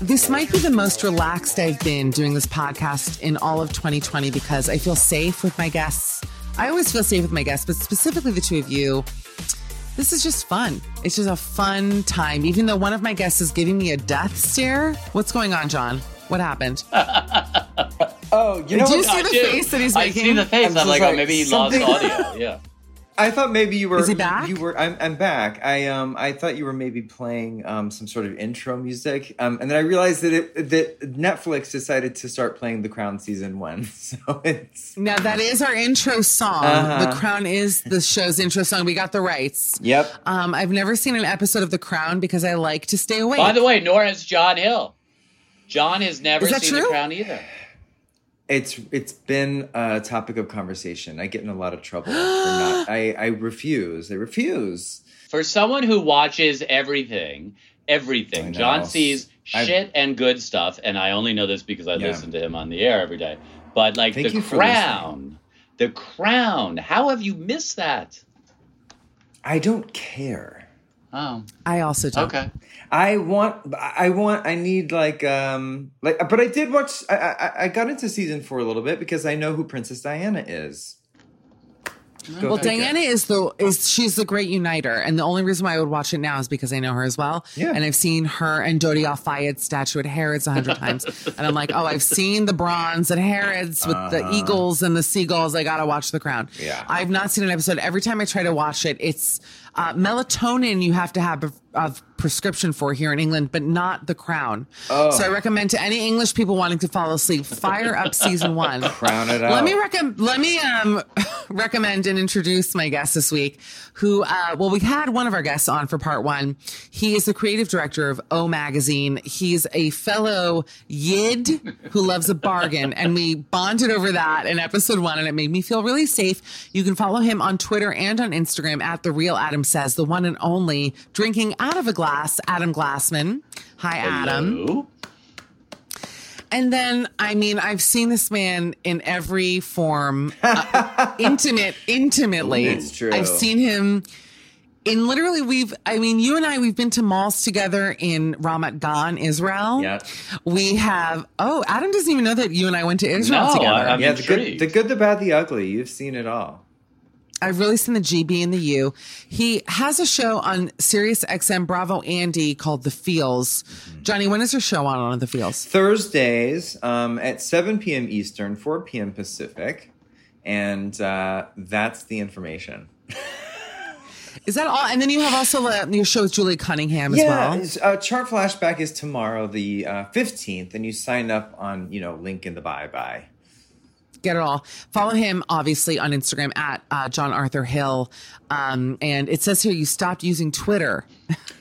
This might be the most relaxed I've been doing this podcast in all of 2020 because I feel safe with my guests. I always feel safe with my guests, but specifically the two of you. This is just fun. It's just a fun time. Even though one of my guests is giving me a death stare. What's going on, John? What happened? Oh, you know Did you what? see the face that he's I making? see the face. I'm I'm, like, like, oh, maybe he something- lost audio. Yeah. I thought maybe you were. Is he back? You were. I'm, I'm back. I um. I thought you were maybe playing um some sort of intro music. Um, and then I realized that it that Netflix decided to start playing The Crown season one. So it's Now that is our intro song. Uh-huh. The Crown is the show's intro song. We got the rights. yep. Um, I've never seen an episode of The Crown because I like to stay awake. By the way, nor has John Hill. John has never seen true? The Crown either. It's it's been a topic of conversation. I get in a lot of trouble for not. I I refuse. I refuse. For someone who watches everything, everything. John sees I've- shit and good stuff, and I only know this because I Yeah. listen to him on the air every day. But like Thank the Crown, the Crown. How have you missed that? I don't care. Oh, I also don't. okay. I want, I want, I need like, um, like, but I did watch. I, I, I got into season four a little bit because I know who Princess Diana is. Go Well. Diana is the is she's the great uniter, and the only reason why I would watch it now is because I know her as well. Yeah. and I've seen her and Dodi Al Fayed's statue at Harrods a hundred times, and I'm like, oh, I've seen the bronze at Harrods with the eagles and the seagulls. I gotta watch The Crown. Uh-huh. Yeah. I've not seen an episode. Every time I try to watch it, it's uh, melatonin you have to have a prescription for here in England, but not The Crown. Oh. So I recommend to any English people wanting to fall asleep, fire up season one. Crown it Let me recommend. Let me um recommend and introduce my guest this week. Who? Uh, well, we had one of our guests on for part one. He is the creative director of O Magazine. He's a fellow Yid who loves a bargain, and we bonded over that in episode one, and it made me feel really safe. You can follow him on Twitter and on Instagram at the real Adam says, the one and only drinking out of a glass. Adam Glassman. Hi, Adam. Hello? And then, I mean, I've seen this man in every form, uh, intimate, intimately. It's true. I've seen him in literally, we've, I mean, you and I, we've been to malls together in Ramat Gan, Israel. Yeah. We have, oh, Adam doesn't even know that you and I went to Israel No, together. I- I'm yeah, the good, the good, the bad, the ugly. You've seen it all. I've really seen the GB and the U. He has a show on Sirius XM Radio Andy called The Feels. Johnny, when is your show on on The Feels? Thursdays um, at 7 p.m. Eastern, 4 p.m. Pacific. And uh, that's the information. Is that all? And then you have also uh, your show with Julie Cunningham as yeah, well. uh, Chart Flashback is tomorrow, the uh, 15th, and you sign up on, you know, link in the bye-bye. Get it all. Follow him, obviously, on Instagram at uh, John Arthur Hill. Um, and it says here you stopped using Twitter.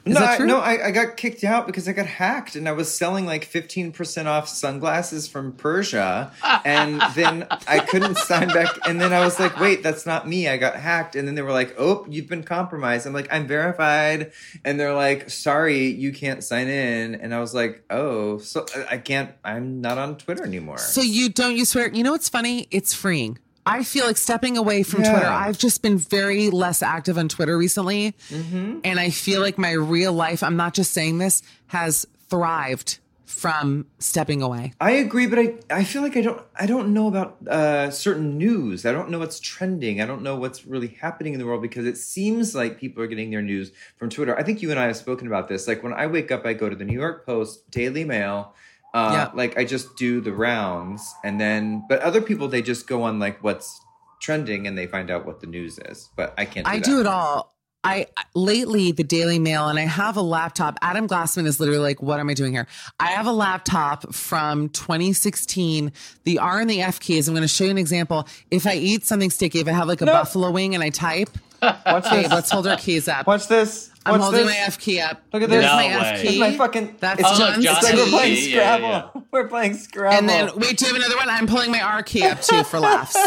No, I, no, I, I got kicked out because I got hacked, and I was selling like fifteen percent off sunglasses from Persia, and then I couldn't sign back. And then I was like, "Wait, that's not me. I got hacked." And then they were like, "Oh, you've been compromised." I'm like, "I'm verified," and they're like, "Sorry, you can't sign in." And I was like, "Oh, so uh, I can't. I'm not on Twitter anymore." So you don't use Twitter. You know what's funny? It's freeing. I feel like stepping away from Yeah. Twitter. I've just been very less active on Twitter recently. Mm-hmm. And I feel like my real life, I'm not just saying this, has thrived from stepping away. I agree, but I, I feel like I don't I don't know about uh, certain news. I don't know what's trending. I don't know what's really happening in the world because it seems like people are getting their news from Twitter. I think you and I have spoken about this. Like when I wake up, I go to the New York Post, Daily Mail. Uh, Yeah. Like I just do the rounds, and then but other people they just go on like what's trending and they find out what the news is. But I can't. Do I do it all. I lately the Daily Mail and I have a laptop. Adam Glassman is literally like, what am I doing here? I have a laptop from 2016. The R and the F keys. I'm going to show you an example. If I eat something sticky, if I have like a buffalo wing and I type, Watch babe, this. let's hold our keys up. Watch this. I'm Watch holding this. my F key up. Look at There's this. my No F key. It's my fucking. That's it's, Oh, John's it's like we're key. playing Yeah, yeah, Scrabble. yeah. We're playing Scrabble. And then wait, do you have another one? I'm pulling my R key up too for laughs.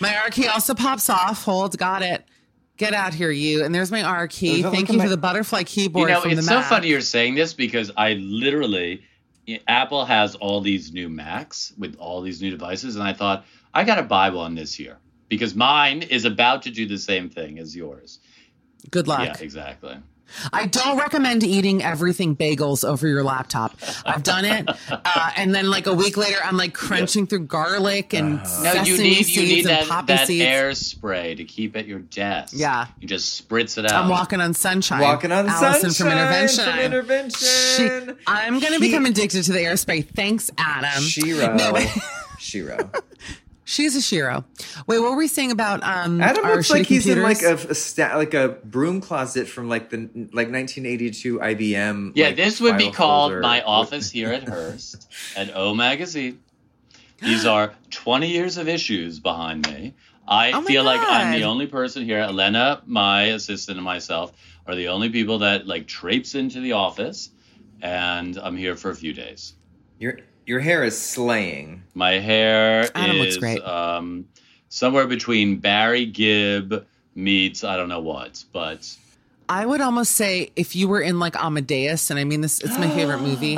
My R key also pops off. Hold, got it. Get out here, you. And there's my R key. Thank at you my- for the butterfly keyboard. You know, from it's the so Mac. funny you're saying this because I literally, Apple has all these new Macs with all these new devices, and I thought I got to buy one this year because mine is about to do the same thing as yours. Good luck. Yeah, exactly. I don't recommend eating everything bagels over your laptop. I've done it, uh, and then like a week later, I'm like crunching through garlic and No, sesame you need you seeds need and that, poppy that seeds. air spray to keep at your desk. Yeah. you just spritz it out. I'm walking on sunshine. Walking on Allison sunshine from intervention. from intervention. She- I'm gonna She- become addicted to the air spray. Thanks, Adam. Shiro. No, wait. Shiro. She's a Shiro. Wait, what were we saying about um? Adam our looks like shitty he's in like a, a sta- like a broom closet from like the like 1982 IBM. Yeah, like, this would be called folder. my office here at Hearst at O Magazine. These are 20 years of issues behind me. I Oh my feel like I'm the only person here. Elena, my assistant, and myself are the only people that like traipse into the office, and I'm here for a few days. Your your hair is slaying. My hair Adam looks is great. um, somewhere between Barry Gibb meets I don't know what, but I would almost say if you were in like Amadeus, and I mean this, it's my favorite movie.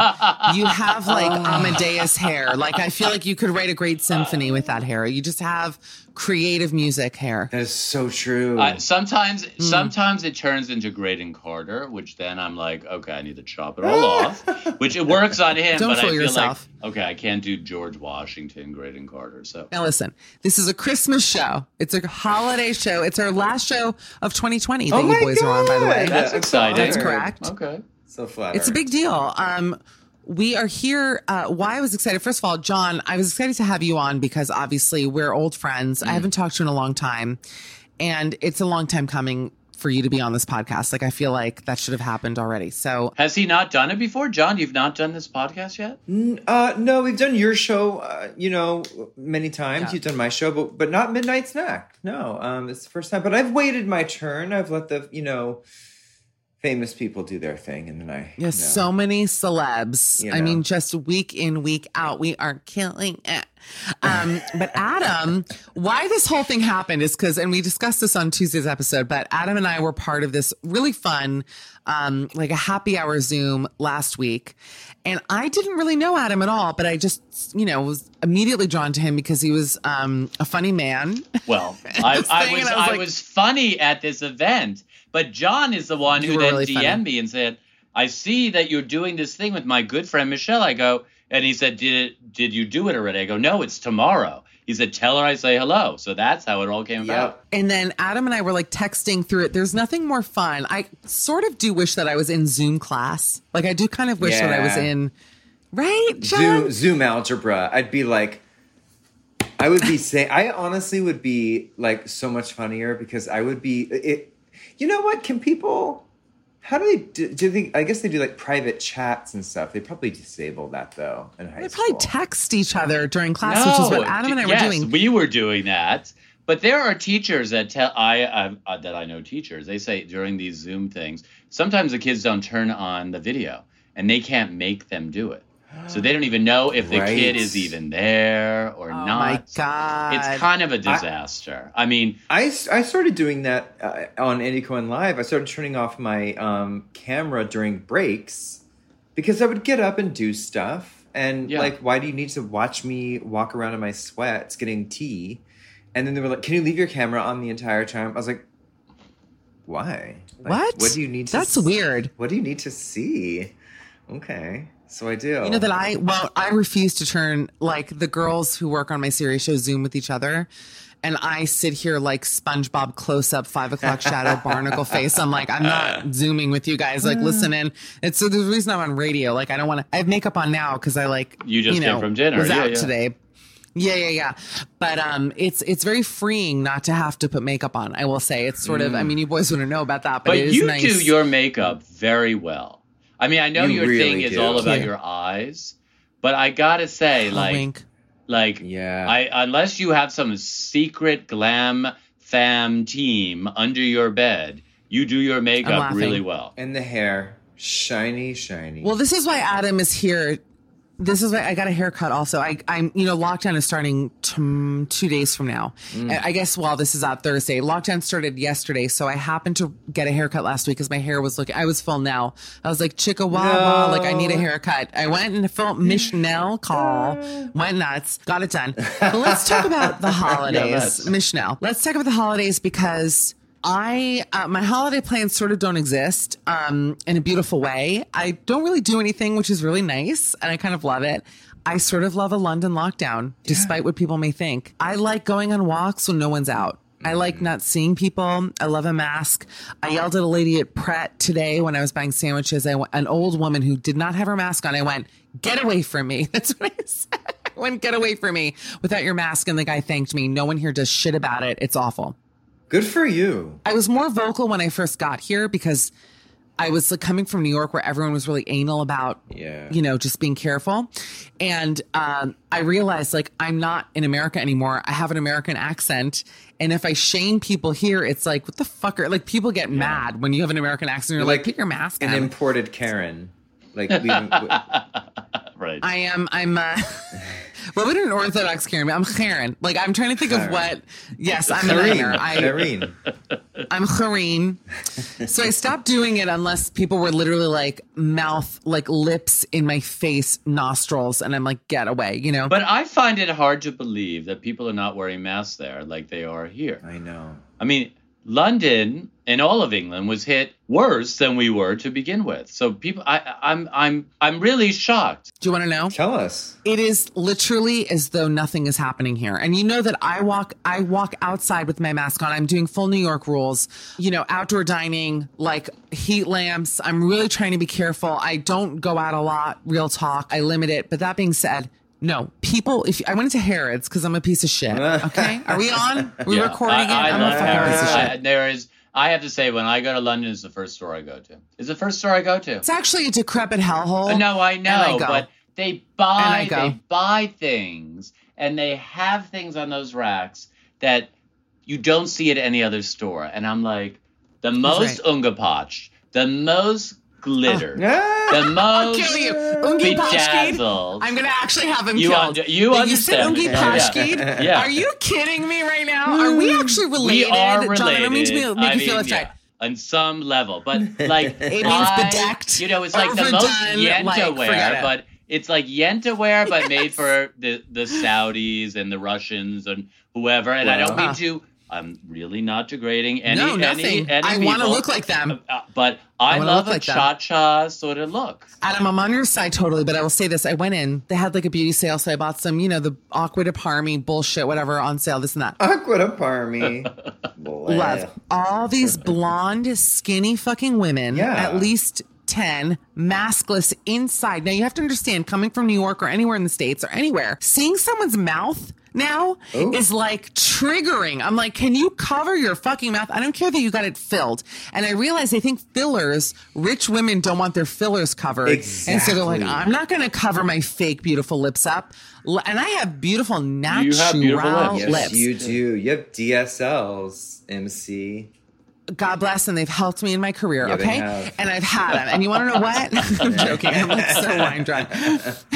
You have like Amadeus hair. Like I feel like you could write a great symphony with that hair. You just have creative music hair. That is so true. I, sometimes Hmm. sometimes it turns into Graydon Carter, which then I'm like, okay, I need to chop it all off. Which it works on him, Don't but I fool feel yourself. like okay, I can't do George Washington, Graydon Carter. So Now listen, this is a Christmas show. It's a holiday show. It's our last show of 2020 that Oh you my boys are on, by the way. That's I'm exciting. That's correct. okay. So flattered. It's a big deal. Um, we are here. Uh, why I was excited. First of all, John, I was excited to have you on because obviously we're old friends. I haven't talked to you in a long time, and it's a long time coming for you to be on this podcast. Like I feel like that should have happened already. So Has he not done it before, John? You've not done this podcast yet? Uh, no, we've done your show, uh, you know, many times. Yeah. You've done my show, but but not Midnight Snack. No, um, it's the first time. But I've waited my turn. I've let the you know famous people do their thing, and then I Yes, yeah. so many celebs. You I mean, just week in, week out, we are killing it. Um, but Adam, why this whole thing happened is because, and we discussed this on Tuesday's episode, but Adam and I were part of this really fun, um, like a happy hour Zoom last week. And I didn't really know Adam at all, but I just, you know, was immediately drawn to him because he was um, a funny man. Well, I, I was and I I was was, funny at this event, but John is the one You who then really DM'd funny. me and said, "I see that you're doing this thing with my good friend Michelle." I go, and he said, "Did it, did you do it already?" I go, "No, it's tomorrow." He said, "Tell her I say hello." So that's how it all came about. And then Adam and I were like texting through it. There's nothing more fun. I sort of do wish that I was in Zoom class. Like I do kind of wish that I was in right John? Zoom Zoom algebra. I'd be like, I would be saying, I honestly would be like so much funnier because I would be it. You know what? Can people? How do they do? do they, I guess they do like private chats and stuff. They probably disable that though in high They school. probably text each other during class, which is what Adam and I were yes, doing. we were doing that. But there are teachers that tell I uh, that I know teachers. They say during these Zoom things, sometimes the kids don't turn on the video, and they can't make them do it. So they don't even know if the Right. kid is even there or not. oh not. my god! It's kind of a disaster. I, mean, I, I started doing that uh, on Andy Cohen Live. I started turning off my um, camera during breaks because I would get up and do stuff. And Yeah. like, why do you need to watch me walk around in my sweats getting tea? And then they were like, "Can you leave your camera on the entire time?" I was like, "Why? Like, What? What do you need? to That's s- weird. What do you need to see?" Okay, so I do. You know that I well, I refuse to turn like the girls who work on my series show Zoom with each other. And I sit here like SpongeBob close up, five o'clock shadow, barnacle face. I'm like, I'm not zooming with you guys. Like, listen in. It's so the reason I'm on radio. Like, I don't want to. I have makeup on now because I like. You just came know, from dinner. Was Yeah, out yeah. today. Yeah, yeah, yeah. But um, it's it's very freeing not to have to put makeup on. I will say it's sort of. I mean, you boys wouldn't know about that, but, but it is you nice. do your makeup very well. I mean, I know You your really thing is all about Yeah. your eyes, but I gotta say, A like, wink. like, Yeah. I unless you have some secret glam fam team under your bed, you do your makeup really well. and the hair, shiny, shiny. Well, this is why Adam is here. This is why I got a haircut. Also, I, I'm, you know, lockdown is starting t- two days from now. Mm. I guess while this is out Thursday, lockdown started yesterday. So I happened to get a haircut last week because my hair was looking. I was full now. I was like chicka wah wah, like I need a haircut. I went and felt Mishnell call, went nuts, got it done. But let's talk about the holidays, that's- Mishnell. Let's talk about the holidays because. I uh, my holiday plans sort of don't exist um, in a beautiful way. I don't really do anything, which is really nice, and I kind of love it. I sort of love a London lockdown, despite what people may think. I like going on walks when no one's out. I like not seeing people. I love a mask. I yelled at a lady at Pret today when I was buying sandwiches. I went, an old woman who did not have her mask on. I went, "Get away from me!" That's what I said. I went, "Get away from me!" Without your mask, and the guy thanked me. No one here does shit about it. It's awful. Good for you. I was more vocal when I first got here because I was like coming from New York where everyone was really anal about, Yeah. you know, just being careful. And um, I realized like I'm not in America anymore. I have an American accent. And if I shame people here, it's like, what the fuck are like people get mad when you have an American accent. You're like, put your mask an on. imported Karen. Like Right. I am. I'm. Uh, what would an Orthodox Karen be? I'm Karen. Like I'm trying to think of what. Yes, I'm an Kareen. honor. I, Kareen. I'm Karen. So I stopped doing it unless people were literally like mouth, like lips in my face, nostrils, and I'm like, get away, you know? But I find it hard to believe that people are not wearing masks there like they are here. I know. I mean, London and all of England was hit worse than we were to begin with. So people, I, I'm, I'm, I'm really shocked. Do you want to know? Tell us. It is literally as though nothing is happening here. And you know that I walk I walk outside with my mask on. I'm doing full New York rules. You know, outdoor dining, like heat lamps. I'm really trying to be careful. I don't go out a lot, real talk. I limit it. But that being said, no, people, if I went into Harrods because I'm a piece of shit. Okay. Are we on? Are we Yeah, recording it? I, I I'm love a fucking Harrods. piece of shit. I- there is. I have to say, when I go to London, it's the first store I go to. It's the first store I go to. It's actually a decrepit hellhole. Uh, No, I And I know, go. but they And buy I go. they buy things and they have things on those racks that you don't see at any other store. And I'm like, the most right. ungepatched, the most glitter, Ah! the most Kill you, Ungi bedazzled. I'm gonna actually have him You killed. under- you said understand. Ungi Yeah. Pashkid. Yeah. Are you kidding me right now? Are we actually related? we are related. John, I don't mean to make I you feel mean, yeah, on some level, but like It means bedecked, You know, it's like the most Yenta like, wear, it. but it's like Yenta wear, but made for the the Saudis and the Russians and whoever. And I don't mean to. I'm really not degrading any No, nothing. any I wanna look like them. Uh, but I, I love look a cha cha sort of look. Adam, I'm on your side totally, but I will say this. I went in, they had like a beauty sale, so I bought some, you know, the Acqua di Parma bullshit, whatever, on sale, this and that. Acqua di Parma. Love all these blonde, skinny fucking women, Yeah. at least 10, maskless inside. Now, you have to understand, coming from New York or anywhere in the States or anywhere, seeing someone's mouth now Ooh. is like triggering. I'm like, can you cover your fucking mouth? I don't care that you got it filled. And I realize they think fillers, rich women don't want their fillers covered. Exactly. And so they're like, I'm not going to cover my fake beautiful lips up. And I have beautiful natural You have beautiful lips. Yes, lips. you do. You have DSLs, MC. God bless them. They've helped me in my career. Yeah, okay. And I've had them. And you want to know what? I'm joking. I'm like so wine drunk.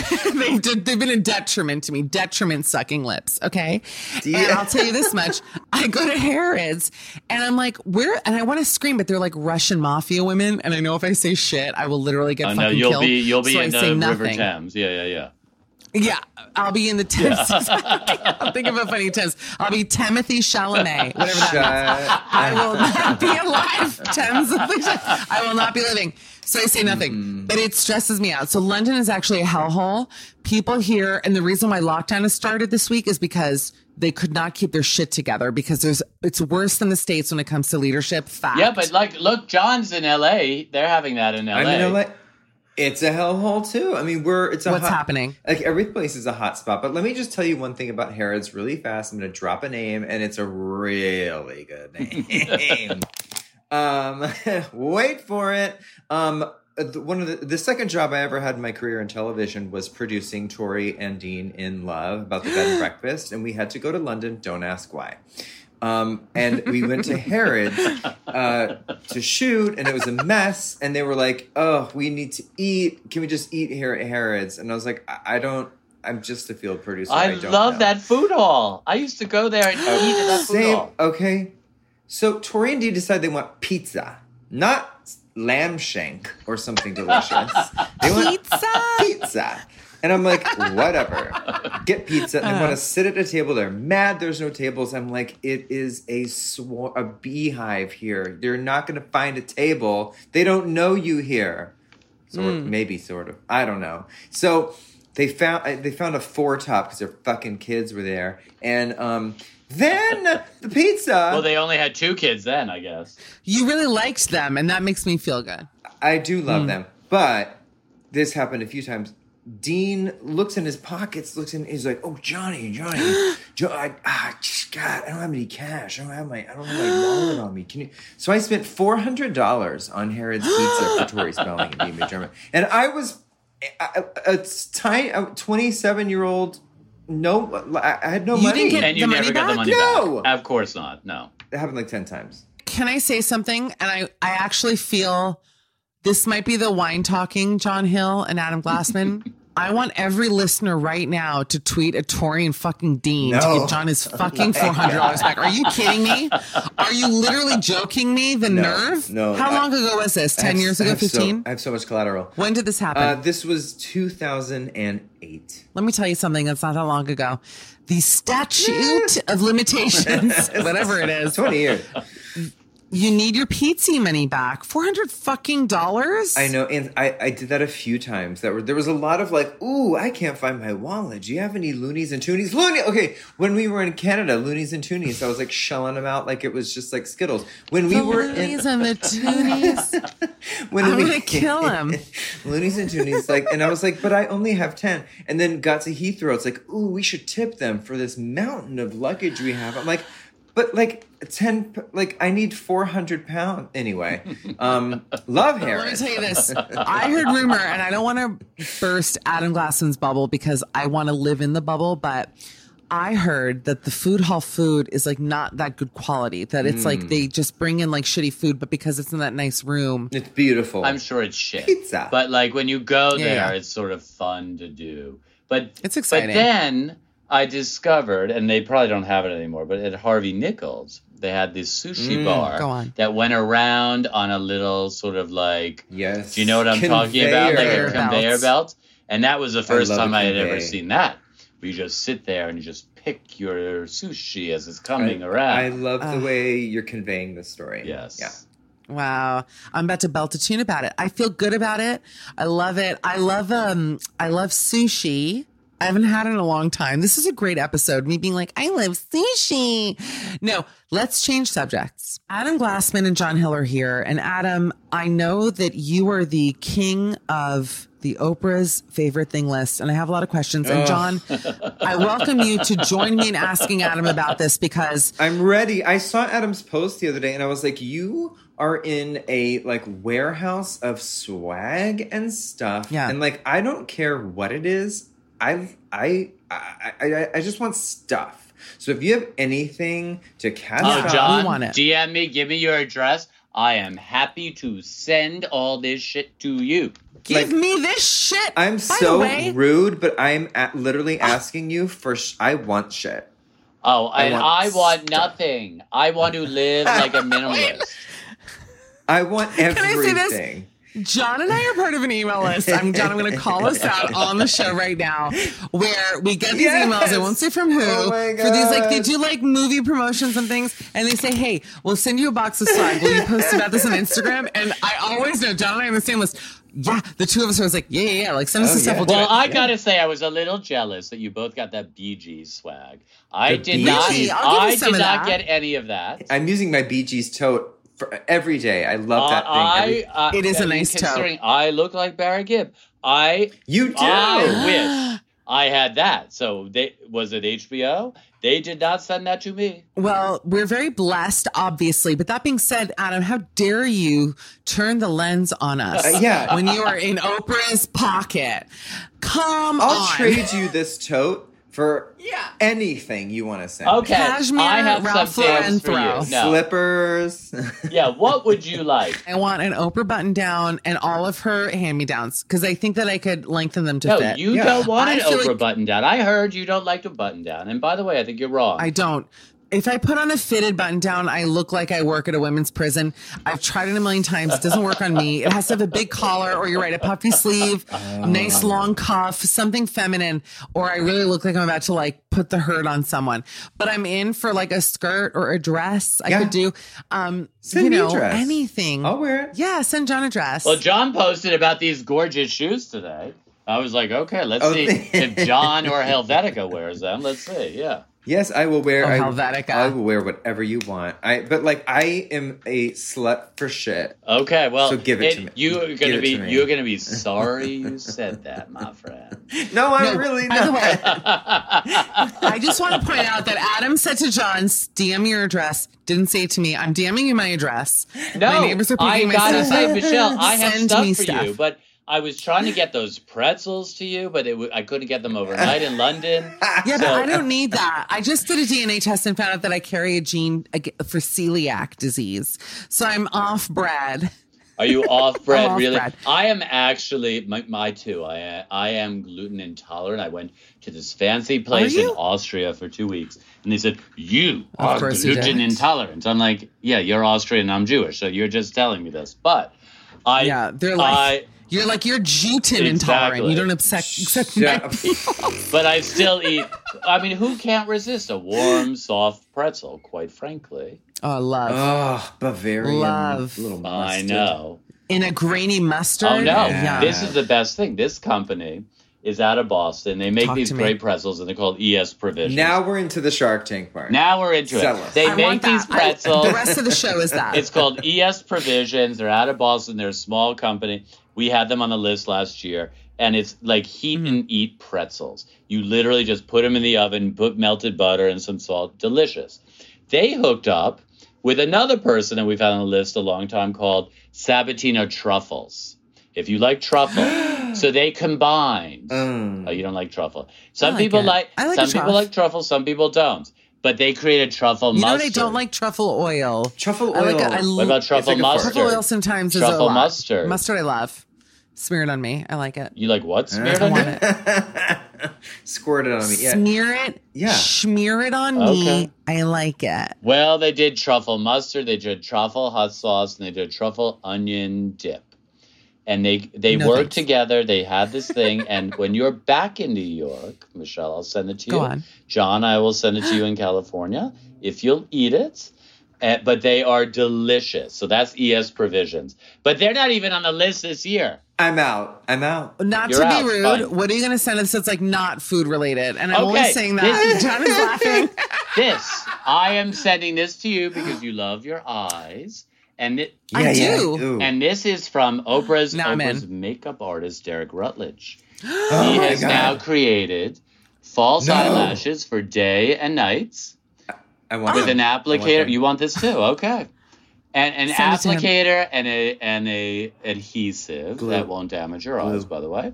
they've, they've been a detriment to me, detriment sucking lips. Okay. Yeah. And I'll tell you this much. I go to Harrods and I'm like, where? And I want to scream, but they're like Russian mafia women. And I know if I say shit, I will literally get I fucking know you'll killed. be you'll be so in I the uh, River. Thames. Yeah, yeah, yeah. Yeah, I'll be in the Thames. I'll think of a funny Thames. I'll be Timothée Chalamet, whatever that means. Shut I will not be alive. Tens of I will not be living. So I say nothing, but it stresses me out. So London is actually a hellhole. People here, and the reason why lockdown has started this week is because they could not keep their shit together because there's it's worse than the states when it comes to leadership. Fact. Yeah, but like, look, John's in L.A. They're having that in L.A. I mean, like, it's a hellhole too. I mean, we're it's a What's hot- happening? Like every place is a hot spot. But let me just tell you one thing about Harrods really fast. I'm going to drop a name, and it's a really good name. um, wait for it. Um, one of the the second job I ever had in my career in television was producing Tori and Dean Inn Love about the bed and breakfast, and we had to go to London. Don't ask why. Um, and we went to Harrods uh, to shoot, and it was a mess. And they were like, "Oh, we need to eat. Can we just eat here at Harrods?" And I was like, "I, I don't. I'm just a field producer. I, I don't love know." that food hall. I used to go there and eat at that food Same. hall. Okay. So Tori and Dee decide they want pizza, not lamb shank or something delicious. They want Pizza? Pizza. And I'm like, whatever. Get pizza. And they want to sit at a table. They're mad there's no tables. I'm like, it is a swar- a beehive here. They're not going to find a table. They don't know you here. Sort hmm. maybe sort of. I don't know. So they found they found a four top because their fucking kids were there. And um then the pizza Well, they only had two kids then, I guess. You really liked them, and that makes me feel good. I do love hmm. them, but this happened a few times. Dean looks in his pockets, looks in. He's like, "Oh, Johnny, Johnny, jo- I, ah, God, I don't have any cash. I don't have my, I don't have my wallet on me. Can you?" So I spent four hundred dollars on Harrods pizza for Tori Spelling and Dean McDermott, and I was a, a, a tiny, twenty-seven year old. No, I I had no You money. didn't get- And you The never money got the back? money No! back. Of course not. No. it happened like ten times. Can I say something? And I, I actually feel this might be the wine talking John Hill and Adam Glassman. I want every listener right now to tweet a Tori and fucking Dean to get John his fucking four hundred dollars back. Are you kidding me? Are you literally joking me? The No, nerve? no, How I- long ago was this? Ten have- years I ago? have so- Fifteen? I have so much collateral. when did this happen? Uh, this was 2008. Let me tell you something that's not that long ago. The statute of limitations, whatever it is, 20 years. You need your pizza money back. Four hundred fucking dollars. I know, and I, I did that a few times. That were there was a lot of like, ooh, I can't find my wallet. Do you have any loonies and toonies? Looney. Okay, when we were in Canada, loonies and toonies, I was like shelling them out like it was just like Skittles. When we The were loonies in, and the toonies. when I'm we, gonna kill 'em. loonies and toonies, like, and I was like, but I only have ten. And then got to Heathrow. It's like, ooh, we should tip them for this mountain of luggage we have. I'm like. But like ten, like I need four hundred pounds anyway. Um, love hair. Let me tell you this. I heard rumor, and I don't want to burst Adam Glassman's bubble because I want to live in the bubble, but I heard that the food hall food is like not that good quality. That it's Mm. like they just bring in like shitty food, but because it's in that nice room, It's beautiful. I'm sure it's shit. Pizza. But like when you go Yeah, there, yeah. it's sort of fun to do. But It's exciting. But then I discovered, and they probably don't have it anymore, but at Harvey Nichols, they had this sushi Mm, bar go on. that went around on a little sort of like yes. do you know what I'm talking about? Like a Conveyor conveyor belt. And that was the first love a time I had ever seen that. Where you just sit there and you just pick your sushi as it's coming I, around. I love the Ugh. way you're conveying the story. yes. Yeah. Wow. I'm about to belt a tune about it. I feel good about it. I love it. I love um I love sushi. I haven't had it in a long time. This is a great episode. Me being like, I love sushi. No, let's change subjects. Adam Glassman and John Hill are here. And Adam, I know that you are the king of the Oprah's favorite thing list. And I have a lot of questions. And John, I welcome you to join me in asking Adam about this because I'm ready. I saw Adam's post the other day and I was like, you are in a like warehouse of swag and stuff. Yeah. And like I don't care what it is. I I I I, I just want stuff. So if you have anything to catch Oh, Yeah, up, John, want it. DM me, give me your address. I am happy to send all this shit to you. give Like- me this shit. I'm By the so way- rude, but I'm at, literally asking you for. Sh- I want shit. Oh, I and want I want stuff. nothing. I want to live like a minimalist. I want I say this? Everything. John and I are part of an email list. I'm John. I'm going to call us out on the show right now, where we get these Yes! emails. I won't say from who. Oh for these, like they gosh. do like movie promotions and things, and they say, "Hey, we'll send you a box of swag. Will you post about this on Instagram?" And I always know John and I are on the same list. Yeah, the two of us are always like, "Yeah, yeah, yeah." Like send us Oh, the stuff. yeah. We'll Well, it. I gotta say, I was a little jealous that you both got that BG swag. I The did Bee not. Gees? I'll give you I some did of not that. get any of that. I'm using my BG's tote for every day. I love that Uh, thing. Every- I, uh, it is a nice tote. Considering I look like Barry Gibb, I you do. I wish I had that. So they was it HBO? They did not send that to me. Well, we're very blessed, obviously. But that being said, Adam, how dare you turn the lens on us? Uh, yeah. when you are in Oprah's pocket. Come I'll on. trade you this tote for Yeah. anything you want to send. Okay, Cashmere, I have Ralph some Lauren for throw. you. No. Slippers. Yeah, what would you like? I want an Oprah button down and all of her hand me downs because I think that I could lengthen them to fit. No, fit. you Yeah. don't want an I feel Oprah like- button down. I heard you don't like to button down. And by the way, I think you're wrong. I don't. If I put on a fitted button down, I look like I work at a women's prison. I've tried it a million times. It doesn't work on me. It has to have a big collar, or you're right, a puffy sleeve, nice long cuff, something feminine, or I really look like I'm about to like put the hurt on someone. But I'm in for like a skirt or a dress. I Yeah. could do, um, Send you me a know, dress. anything. I'll wear it. Yeah, send John a dress. Well, John posted about these gorgeous shoes today. I was like, okay, let's Oh, see if John or Helvetica wears them. Let's see. Yeah. Yes, I will wear. Oh, I, Helvetica. I will wear whatever you want. I but like I am a slut for shit. Okay. Well, So give it to me. You're gonna it be to you're gonna be sorry you said that, my friend. No, I'm No, really by the way, I just want to point out that Adam said to John, DM your address. Didn't say it to me. I'm DMing you my address. No, my neighbors are I picking my gotta stuff say. Michelle, I have Send stuff me for stuff. you, but I was trying to get those pretzels to you, but it w- I couldn't get them overnight in London. Yeah, but I don't need that. I just did a DNA test and found out that I carry a gene for celiac disease. So I'm off bread. Are you off bread? Off really? bread. I am actually my, my too. I I am gluten intolerant. I went to this fancy place in? Austria for two weeks, and they said you Of are course you gluten intolerant. I'm like, yeah, you're Austrian. I'm Jewish, so you're just telling me this. But I Yeah, they're like, I, you're like, you're gluten intolerant. Exactly. You don't accept, accept Yeah. but I still eat. I mean, who can't resist a warm, soft pretzel? Quite frankly, Oh, love. Oh, Bavarian Love. little I mustard. know. In a grainy mustard. Oh no! Yeah. This is the best thing. This company is out of Boston. They make Talk these to me. great pretzels, and they're called ES Provisions. Now we're into the Shark Tank part. Now we're into Sell it. us. They I make want that. these I- pretzels. the rest of the show is that. it's called ES Provisions. They're out of Boston. They're a small company. We had them on the list last year, and it's like heat Mm-hmm. and eat pretzels. You literally just put them in the oven, put melted butter and some salt. Delicious. They hooked up with another person that we've had on the list a long time called Sabatino Truffles. If you like truffle, so they combined. Mm. Oh, you don't like truffle. Some like people it. like. I like some people truff. like truffle. Some people don't. But they created truffle You know mustard. what? I don't like truffle oil. Truffle I like. oil. I What about truffle like mustard? truffle oil sometimes is a Truffle lot. mustard. Mustard I love. Smear it on me. I like it. You like what smeared I on want you? it. Squirt it on me. Yeah. Smear it. Yeah. Smear it on Okay. me. I like it. Well, they did truffle mustard, they did truffle hot sauce, and they did truffle onion dip. And they they No worked thanks. together. They had this thing. and when you're back in New York, Michelle, I'll send it to Go you. on. John, I will send it to you in California if you'll eat it. Uh, but they are delicious. So that's ES Provisions. But they're not even on the list this year. I'm out. I'm out. Not You're to out. be rude, Fine. what are you going to send us that's like not food related? And I'm only Okay, saying this John is laughing. This, I am sending this to you because you love your eyes. And it, I Yeah, yeah. do. Ooh. And this is from Oprah's Now Oprah's makeup artist Derek Rutledge. oh he has God. now created false No. eyelashes for day and nights I want with them. an I want applicator. You want this too? Okay. And an Send it to him. applicator and a and a adhesive Glue. that won't damage your Glue. eyes, by the way.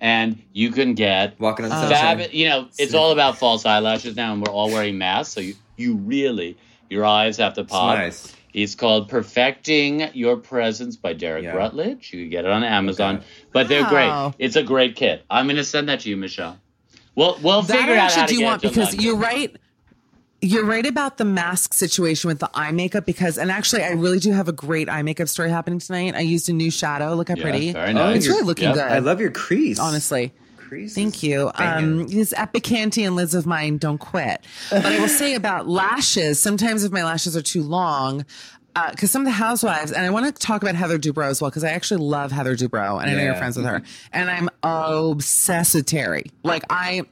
And you can get Walking on the Uh, sunshine. fab. You know, it's See. all about false eyelashes now, and we're all wearing masks, so you you really your eyes have to It's pop. nice. It's called Perfecting Your Presence by Derek Yeah. Rutledge. You can get it on Amazon, Okay. but they're Wow. great. It's a great kit. I'm going to send that to you, Michelle. We'll we'll that figure out how actually to do get want it to because you're right. You're right about the mask situation with the eye makeup because, and actually, I really do have a great eye makeup story happening tonight. I used a new shadow. Look how Yeah, pretty. very Oh, nice. It's really looking Yep. good. I love your crease. honestly. Crease. Thank you. Um, these Epicanti and Lids of mine don't quit. But I will say about lashes, sometimes if my lashes are too long, because some of the housewives, and I want to talk about Heather Dubrow as well, because I actually love Heather Dubrow, and I know you're friends with her. And I'm obsessed with Terry. Like, I,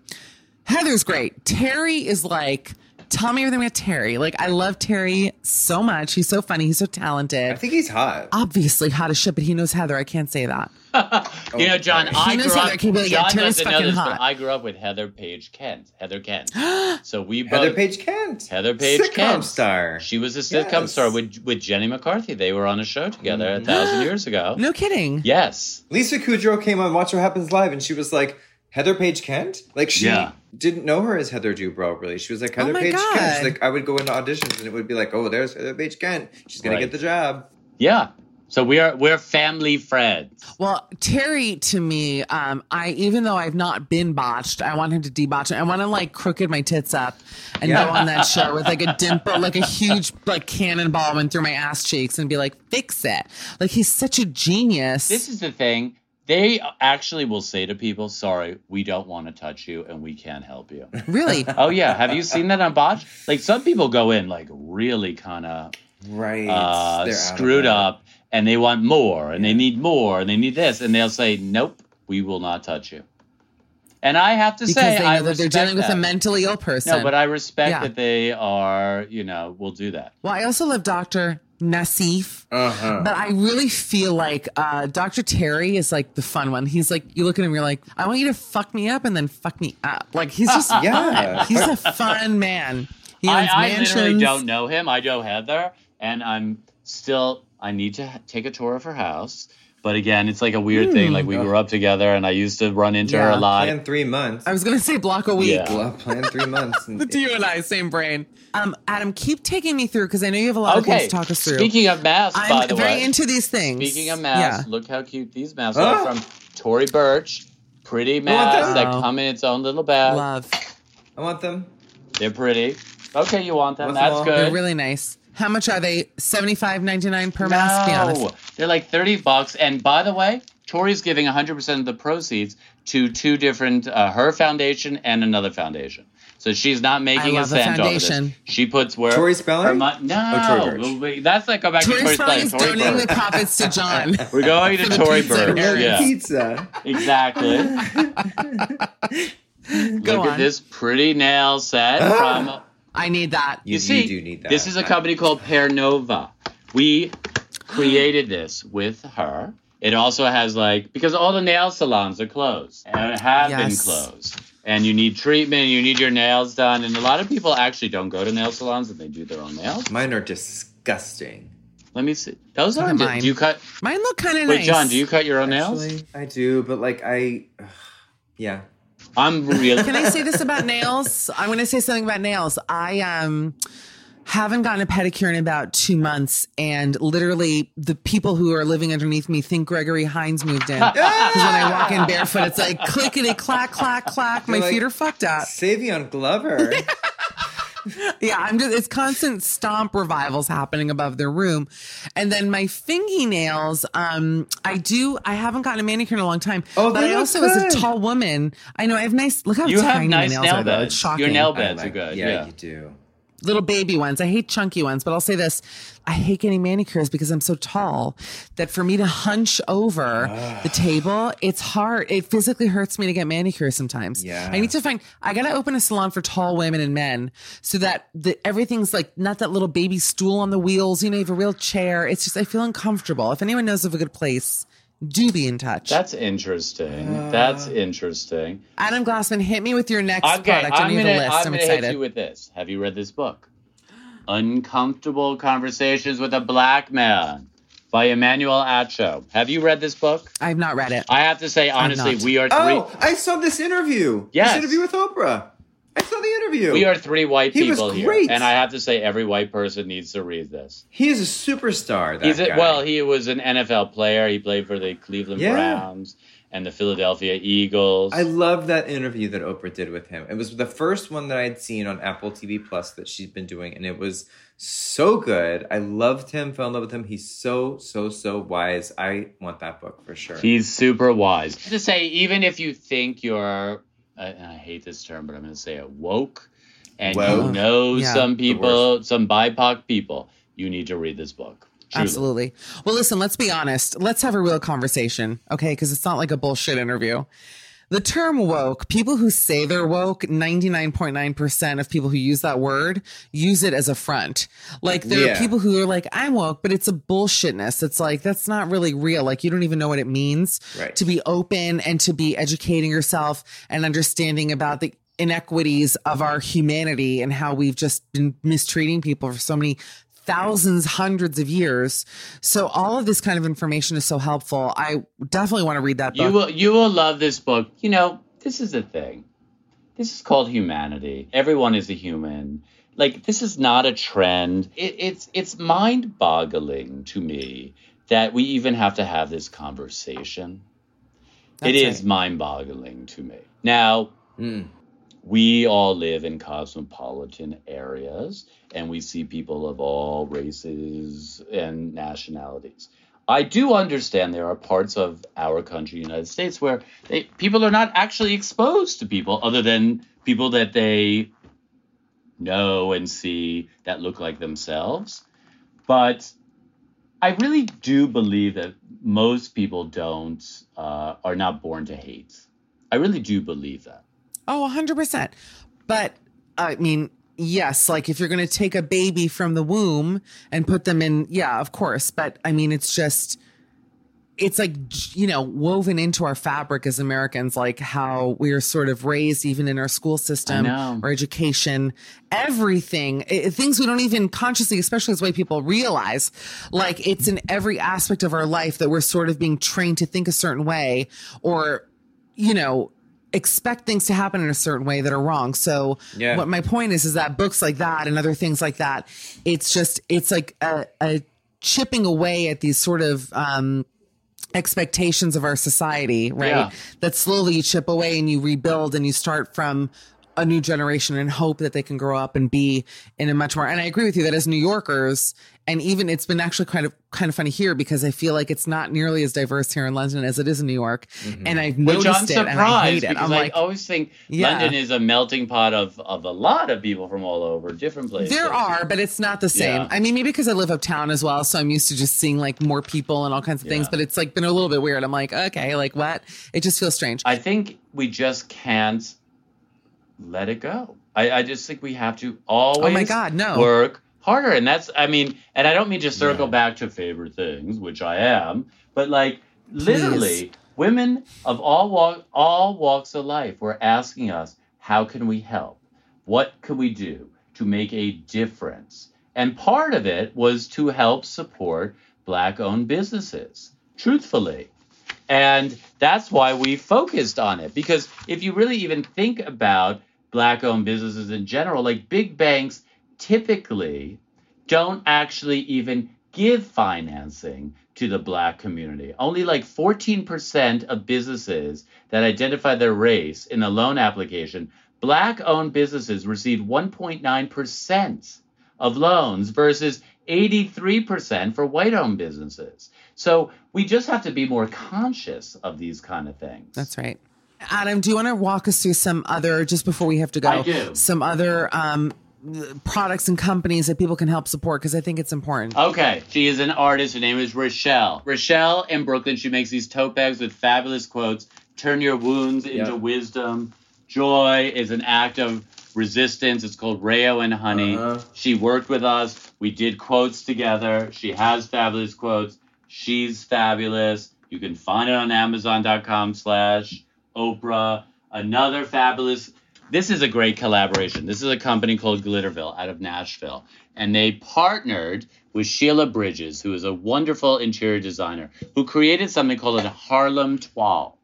Heather's great. Terry is like, tell me everything about Terry. Like, I love Terry so much. He's so funny. He's so talented. I think he's hot. Obviously hot as shit, but he knows Heather. I can't say that. you know, John, I knows grew Heather up. can be like, yeah, John Terry's doesn't know fucking this, hot. but I grew up with Heather Paige Kent. Heather Kent. so we both. Heather Paige Kent. Heather Paige Sitcom Kent. star. She was a sitcom Yes. star with with Jenny McCarthy. They were on a show together a mm-hmm. thousand years ago. No kidding. Yes. Lisa Kudrow came on Watch What Happens Live, and she was like, Heather Paige Kent? Like, she Yeah. didn't know her as Heather Dubrow, really. She was like, Heather Oh Paige God. Kent. She's like, I would go into auditions, and it would be like, oh, there's Heather Paige Kent. She's going Right. to get the job. Yeah. So we are we're family friends. Well, Terry, to me, um, I even though I've not been botched, I want him to debotch it. I want to like crooked my tits up and Yeah. go on that show with like a dimple, like a huge like cannonball went through my ass cheeks and be like, fix it. Like he's such a genius. This is the thing. They actually will say to people, "Sorry, we don't want to touch you, and we can't help you." really. oh yeah, have you seen that on Botch? Like some people go in like really kind of Right. uh, They're out of screwed up, and they want more, and they need more, and they need this, and they'll say, "Nope, we will not touch you." And I have to Because say, they I know that they're respect dealing with a mentally ill person. No, but I respect Yeah. that they are, you know, will do that. well, I also love Dr. Nassif. Uh-huh. But I really feel like uh, Dr. Terry is like the fun one. He's like, you look at him, you're like, I want you to fuck me up and then fuck me up. Like he's just Yeah. fun. He's a fun man. He I, owns I literally don't know him. I know Heather, and I'm still. I need to ha- take a tour of her house. But again, it's like a weird thing. Like we grew up together, and I used to run into her Hmm. A lot. Plan three months. I was gonna say block a week. Yeah. Well, plan three months. The you and I, same brain. Um, Adam, keep taking me through because I know you have a lot of Okay. things to talk us through. Speaking of masks, I'm by the very way. into these things. Speaking of masks, yeah. look how cute these masks Ah. are from Tory Burch. Pretty masks them. that come in its own little bag. love. I want them. They're pretty. Okay, you want them? Want That's good. They're really nice. How much are they? Seventy five ninety nine per mask. Be honest. No, they're like 30 bucks. And by the way, Tori's giving 100% of the proceeds to two different, uh, her foundation and another foundation. So she's not making a love the cent off of this. foundation. She puts where Tori Spelling? her mon- no, Oh, Tory Burch. That's like go back Tori to Tori Spelling Spelling. is Tori donating the profits to John. We're going to For the Tori pizza Burch. Yeah, Pizza. exactly. Go Look on. at this pretty nail set from I need that. You, You- see, you do need that. this is a company called Pernova. We created this with her. It also has like because all the nail salons are closed and have been closed. And you need treatment, you need your nails done, and a lot of people actually don't go to nail salons and they do their own nails. Mine are disgusting. Let me see. Those Look are mine. Do you cut? Mine look kind of Wait, nice. John, do you cut your own nails? I do, but like I, ugh, yeah. I'm really. Can I say this about nails? I'm going to say something about nails. I um haven't gotten a pedicure in about two months, and literally the people who are living underneath me think Gregory Hines moved in. Because when I walk in barefoot, it's like clickety clack clack clack. My You're like, feet are fucked up. Savion Glover. Yeah, I'm just it's constant stomp revivals happening above their room. And then my fingernails, um, I do I haven't gotten a manicure in a long time. Oh, but they I look also as a tall woman, I know I have nice look how You have nice my nails nail are though. It's beds. shocking. Your nail I beds are good. Yeah, Yeah. you do. Little baby ones. I hate chunky ones, but I'll say this. I hate getting manicures because I'm so tall that for me to hunch over the ah. table, it's hard. It physically hurts me to get manicures sometimes. Yeah. I need to find, I got to open a salon for tall women and men so that the, everything's like not that little baby stool on the wheels. You know, you have a real chair. It's just, I feel uncomfortable. If anyone knows of a good place, do be in touch. That's interesting. Uh, That's interesting. Adam Glassman, hit me with your next Okay, product. I I'm need gonna, a list. I'm I'm, gonna excited. hit you with this. Have you read this book? Uncomfortable Conversations with a Black Man by Emmanuel Acho. Have you read this book? I've not read it. I have to say honestly, we are oh, three. Oh, I saw this interview. Yes. This interview with Oprah. I saw the interview. We are three white He people here, and I have to say, every white person needs to read this. He is a superstar. That He's a, guy. well, he was an NFL player. He played for the Cleveland Yeah. Browns and the Philadelphia Eagles. I love that interview that Oprah did with him. It was the first one that I'd seen on Apple TV Plus that she's been doing, and it was so good. I loved him, fell in love with him. He's so, so, so wise. I want that book for sure. He's super wise. To say, even if you think you're, I, and I hate this term, but I'm going to say it, woke, and you know Yeah. some people, some BIPOC people, you need to read this book. Truly. Absolutely. Well, listen, let's be honest. Let's have a real conversation, okay? Because it's not like a bullshit interview. The term woke, people who say they're woke, 99.9% of people who use that word use it as a front. Like there Yeah. are people who are like, I'm woke, but it's a bullshitness. It's like, that's not really real. Like you don't even know what it means Right. to be open and to be educating yourself and understanding about the inequities of our humanity and how we've just been mistreating people for so many thousands, hundreds of years. So all of this kind of information is so helpful. I definitely want to read that book. You will, you will love this book. You know, this is the thing. This is called humanity. Everyone is a human. Like this is not a trend. It, it's it's mind-boggling to me that we even have to have this conversation. It That's is mind-boggling to me. Now, Mm. We all live in cosmopolitan areas and we see people of all races and nationalities. I do understand there are parts of our country, United States, where they, people are not actually exposed to people other than people that they know and see that look like themselves. But I really do believe that most people don't uh, are not born to hate. I really do believe that. Oh, 100%. But I mean, yes, like if you're going to take a baby from the womb and put them in, yeah, of course. But I mean, it's just, it's like, you know, woven into our fabric as Americans, like how we are sort of raised, even in our school system or education, everything, i- things we don't even consciously, especially as white people, realize. Like it's in every aspect of our life that we're sort of being trained to think a certain way or, you know, expect things to happen in a certain way that are wrong. So Yeah. what my point is is that books like that and other things like that, it's just it's like a, a chipping away at these sort of um expectations of our society, right? Yeah. That slowly you chip away and you rebuild and you start from a new generation and hope that they can grow up and be in a much more and I agree with you that as New Yorkers and even it's been actually kind of kind of funny here because I feel like it's not nearly as diverse here in London as it is in New York. Mm-hmm. And I've Which I'm it and I hate surprised it. because I'm I like always think Yeah. London is a melting pot of, of a lot of people from all over different places. There are, but it's not the same. Yeah. I mean, maybe because I live uptown as well, so I'm used to just seeing like more people and all kinds of things. But it's like been a little bit weird. I'm like, okay, like what? It just feels strange. I think we just can't let it go. I, I just think we have to always Oh my God, no. work harder. And that's, I mean, and I don't mean to circle back to favorite things, which I am, but like literally, women of all walk, all walks of life were asking us, how can we help? What can we do to make a difference? And part of it was to help support black owned businesses, truthfully. And that's why we focused on it. Because if you really even think about black owned businesses in general, like big banks typically don't actually even give financing to the black community. Only like 14% of businesses that identify their race in a loan application, black owned businesses receive 1.9% of loans versus 83% for white owned businesses. So we just have to be more conscious of these kind of things. That's right. Adam, do you want to walk us through some other, just before we have to go, I do. some other um, products and companies that people can help support? Because I think it's important. Okay, she is an artist. Her name is Rochelle. Rochelle in Brooklyn. She makes these tote bags with fabulous quotes. Turn your wounds into Yeah. wisdom. Joy is an act of resistance. It's called Rayo and Honey. Uh-huh. She worked with us. We did quotes together. She has fabulous quotes. She's fabulous. You can find it on Amazon.com slash Oprah. Another fabulous. This is a great collaboration. This is a company called Glitterville out of Nashville. And they partnered with Sheila Bridges, who is a wonderful interior designer, who created something called a Harlem Toile.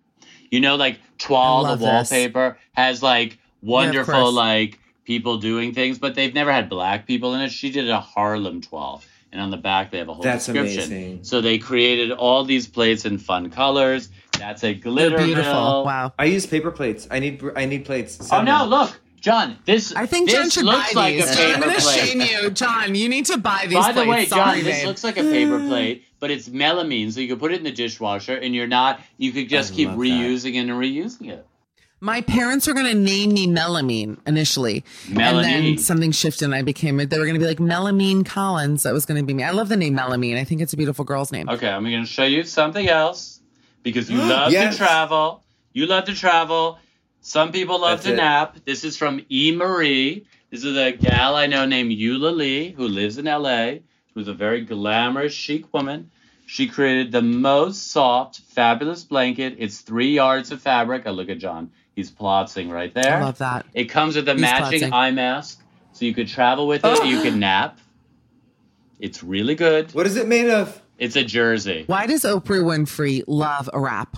You know, like Toile, the this. wallpaper, has like wonderful, course. like people doing things, but they've never had black people in it. She did a Harlem Toile. And on the back, they have a whole That's description. amazing. So they created all these plates in fun colors. That's a They're glitter. beautiful. Wow. I use paper plates. I need I need plates. Oh no! them. Look, John. This I think this John should looks buy like these. a John, I'm going to plate. shame you. John, you need to buy these By the way, plates. John, Sorry, this babe. looks like a paper plate, but it's melamine, so you can put it in the dishwasher, and you're not. You could just I keep love that. reusing it and reusing it. My parents were going to name me Melamine initially. And then something shifted and I became, they were going to be like Melamine Collins. That was going to be me. I love the name Melamine. I think it's a beautiful girl's name. Okay, I'm going to show you something else because you love Yes. to travel. You love to travel. Some people love That's to it. nap. This is from E. Marie. This is a gal I know named Eula Lee who lives in LA, who's a very glamorous, chic woman. She created the most soft, fabulous blanket. It's three yards of fabric. I look at John. He's plotzing right there. I love that. It comes with a He's matching plotzing. eye mask, so you could travel with it. You can nap. It's really good. What is it made of? It's a jersey. Why does Oprah Winfrey love a wrap?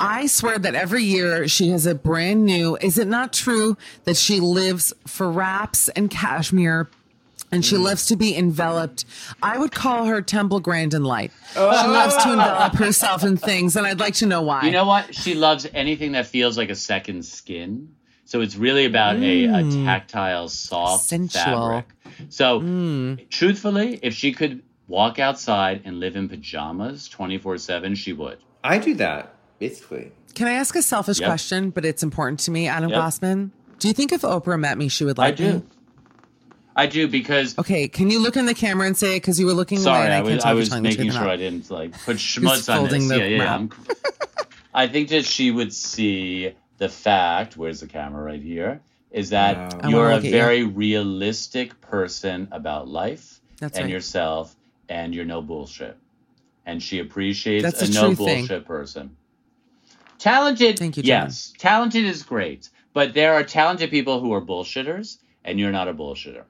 I swear that every year she has a brand new. Is it not true that she lives for wraps and cashmere? And she mm. loves to be enveloped. I would call her Temple Grandin Light. Oh. She loves to envelop herself in things, and I'd like to know why. You know what? She loves anything that feels like a second skin. So it's really about a, a mm. tactile, soft Sensual. fabric. So, mm. truthfully, if she could walk outside and live in pajamas 24 7, she would. I do that basically. Can I ask a selfish Yep. question, but it's important to me, Adam Yep. Glassman? Do you think if Oprah met me, she would I like do. me? I do because. Okay, can you look in the camera and say it because you were looking away Sorry, and I, I can't was, I was making sure. I didn't like put schmutz on this. the Yeah, yeah. I'm, I think that she would see the fact. Where's the camera? Right here. Is that Wow. You're a at you. very realistic person about life That's and right. yourself, and you're no bullshit. And she appreciates That's a no true thing. bullshit person. Talented, Thank you, John. yes, talented is great, but there are talented people who are bullshitters, and you're not a bullshitter.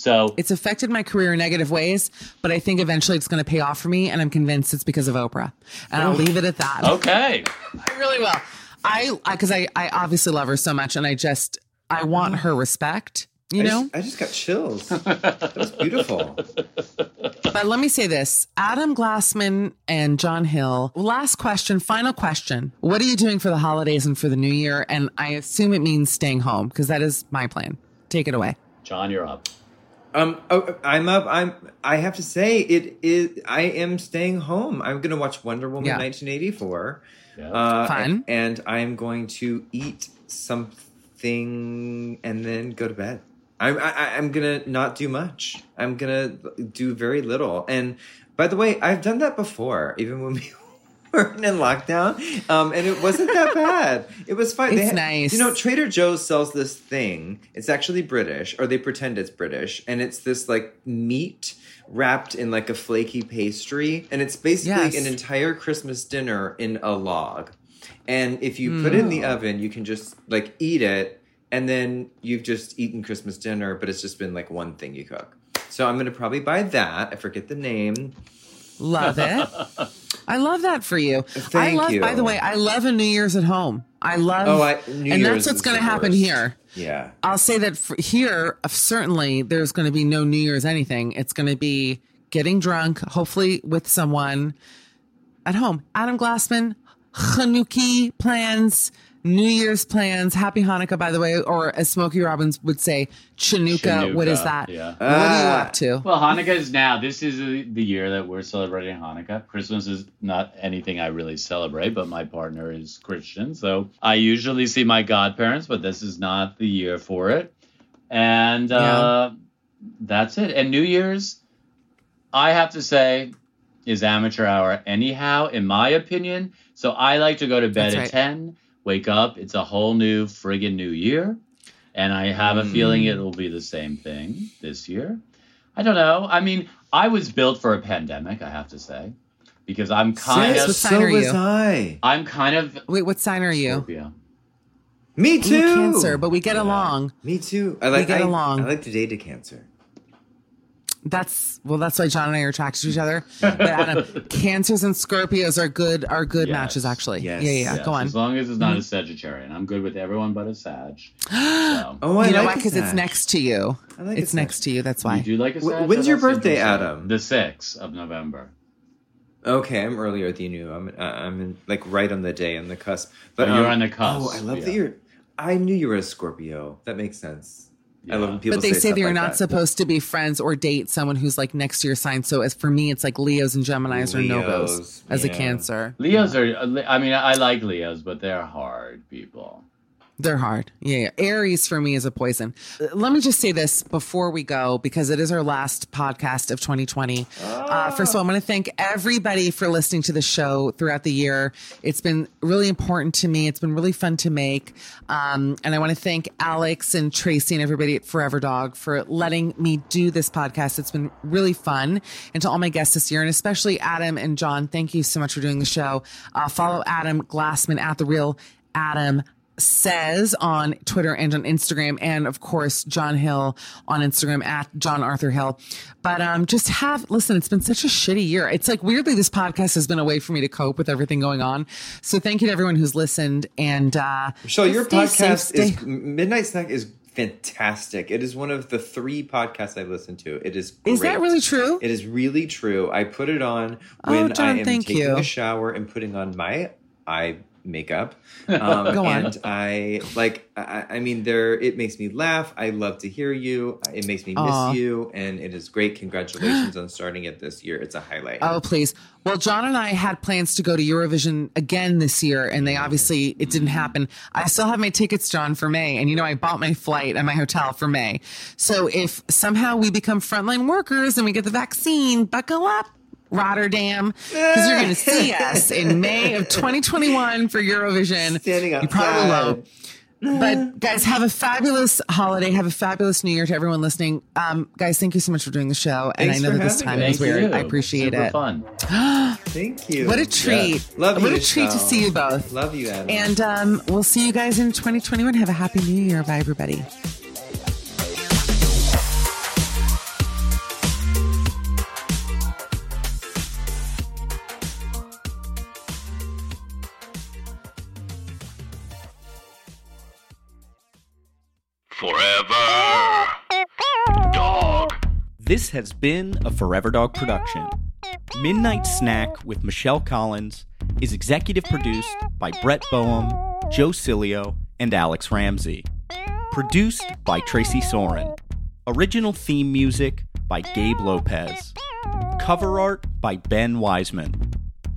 So It's affected my career in negative ways, but I think eventually it's going to pay off for me, and I'm convinced it's because of Oprah. And I'll leave it at that. okay, I really will. I because I, I obviously love her so much, and I just I want her respect. You I know. just, I just got chills. that was beautiful. But let me say this Adam Glassman and John Hill. Last question, final question. What are you doing for the holidays and for the new year? And I assume it means staying home because that is my plan. Take it away. John, you're up. Um, oh, I'm up. I'm. I have to say, it is. I am staying home. I'm going to watch Wonder Woman Yeah. 1984. Yeah. Uh, Fun. And, and I'm going to eat something and then go to bed. I'm. I, I'm gonna not do much. I'm gonna do very little. And by the way, I've done that before, even when we. weren't in lockdown, um, and it wasn't that bad. It was fine. It's had- nice. You know, Trader Joe's sells this thing. It's actually British, or they pretend it's British, and it's this like meat wrapped in like a flaky pastry, and it's basically Yes. an entire Christmas dinner in a log. And if you put it in Mm. the oven, you can just like eat it, and then you've just eaten Christmas dinner, but it's just been like one thing you cook. So I'm gonna probably buy that. I forget the name. Love it. I love that for you. I Thank love, you. by the way, I love a New Year's at home. I love, Oh, I- New and Year's that's what's going to happen here. Yeah. I'll say that here, certainly there's going to be no New Year's anything. It's going to be getting drunk, hopefully with someone at home. Adam Glassman, Chanuki plans, New Year's plans, Happy Hanukkah, by the way, or as Smokey Robbins would say, Chanukah. What is that? yeah. What are you up to? Well, Hanukkah is now. This is the the year that we're celebrating Hanukkah. Christmas is not anything I really celebrate, but my partner is Christian, so I usually see my godparents, but this is not the year for it. And uh, that's it. And New Year's, I have to say, is amateur hour anyhow, in my opinion. So I like to go to bed That's at right. 10, wake up, it's a whole new friggin' new year. And I have a feeling hmm. it will be the same thing this year. I don't know. I mean, I was built for a pandemic, I have to say, because I'm kind Sis, of What sign so are was you? I. I'm kind of Wait, what sign are you? Scorpio. Me I'm a too. Cancer, but we get along. Me too. I like we get I, along. I like to date a cancer. That's well. That's why John and I are attracted to each other. But Adam, cancers and Scorpios are good. Are good Yes. matches actually. Yes. Yeah, yeah. yeah. Yes, Go on. As long as it's not a Sagittarian. I'm good with everyone but a Sag. So. Oh, I you know like why? Because it's next to you. I like it's next to you. That's why. You do like a Sag? when's your birthday. Adam? The 6th of November. Okay, I'm earlier than you. I'm uh, I'm in, like right on the day on the cusp. Oh, you're um, on the cusp, Oh, I love that you're. I knew you were a Scorpio. That makes sense. I love when people but they say stuff that you're like not that. supposed to be friends or date someone who's like next to your sign. So as for me, it's like Leos and Gemini's or Novos Leos, as a. Cancer. Leos are, I mean, I like Leos, but they're hard people. They're hard. Yeah, yeah. Aries for me is a poison. Uh, Let me just say this before we go, because it is our last podcast of 2020. Uh, first of all, I want to thank everybody for listening to the show throughout the year. It's been really important to me. It's been really fun to make. Um, and I want to thank Alex and Tracy and everybody at Forever Dog for letting me do this podcast. It's been really fun. And to all my guests this year, and especially Adam and John, thank you so much for doing the show. Uh, follow Adam Glassman at The Real Adam says on Twitter and on Instagram, and of course, John Hill on Instagram at John Arthur Hill. But um, just have, listen, it's been such a shitty year. It's like weirdly, this podcast has been a way for me to cope with everything going on. So thank you to everyone who's listened. And, uh, Michelle, your safe, podcast stay- is Midnight Snack is fantastic. It is one of the three podcasts I listen to. It is. Great. Is that really true? It is really true. I put it on Oh, when John, I am thank taking you. a shower and putting on my eye makeup. Um, Go on. And I like. I, I mean, there. It makes me laugh. I love to hear you. It makes me miss you, and it is great. Congratulations on starting it this year. It's a highlight. Oh, please. Well, John and I had plans to go to Eurovision again this year, and they obviously, it didn't happen. I still have my tickets, John, for May. And you know, I bought my flight and my hotel for May. So if somehow we become frontline workers and we get the vaccine, buckle up. Rotterdam, because you're going to see us in May of 2021 for Eurovision. Standing up. You probably outside. will. But guys, have a fabulous holiday. Have a fabulous New Year to everyone listening. Um, guys, thank you so much for doing the show. and I know that this time me. was Thank weird. you. I appreciate Super it. fun. Thank you. What a treat. Yes. Love you. What a treat to see you both. Love you, Adam. And um, we'll see you guys in 2021. Have a happy new year. Bye, everybody. Has been a Forever Dog production. Midnight Snack with Michelle Collins is executive produced by Brett Boehm, Joe Cilio, and Alex Ramsey. Produced by Tracy Soren. Original theme music by Gabe Lopez. Cover art by Ben Wiseman.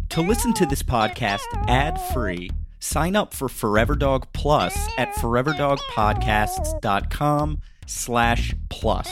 To listen to this podcast ad free, sign up for Forever Dog Plus at foreverdogpodcasts.com slash plus.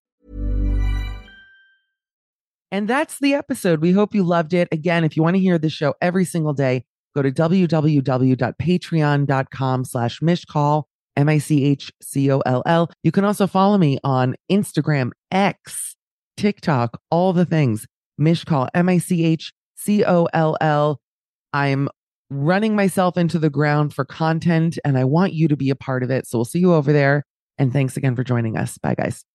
And that's the episode. We hope you loved it. Again, if you want to hear the show every single day, go to www.patreon.com slash michcoll, M-I-C-H-C-O-L-L. You can also follow me on Instagram, X, TikTok, all the things. Michcoll, M-I-C-H-C-O-L-L. I'm running myself into the ground for content and I want you to be a part of it. So we'll see you over there. And thanks again for joining us. Bye, guys.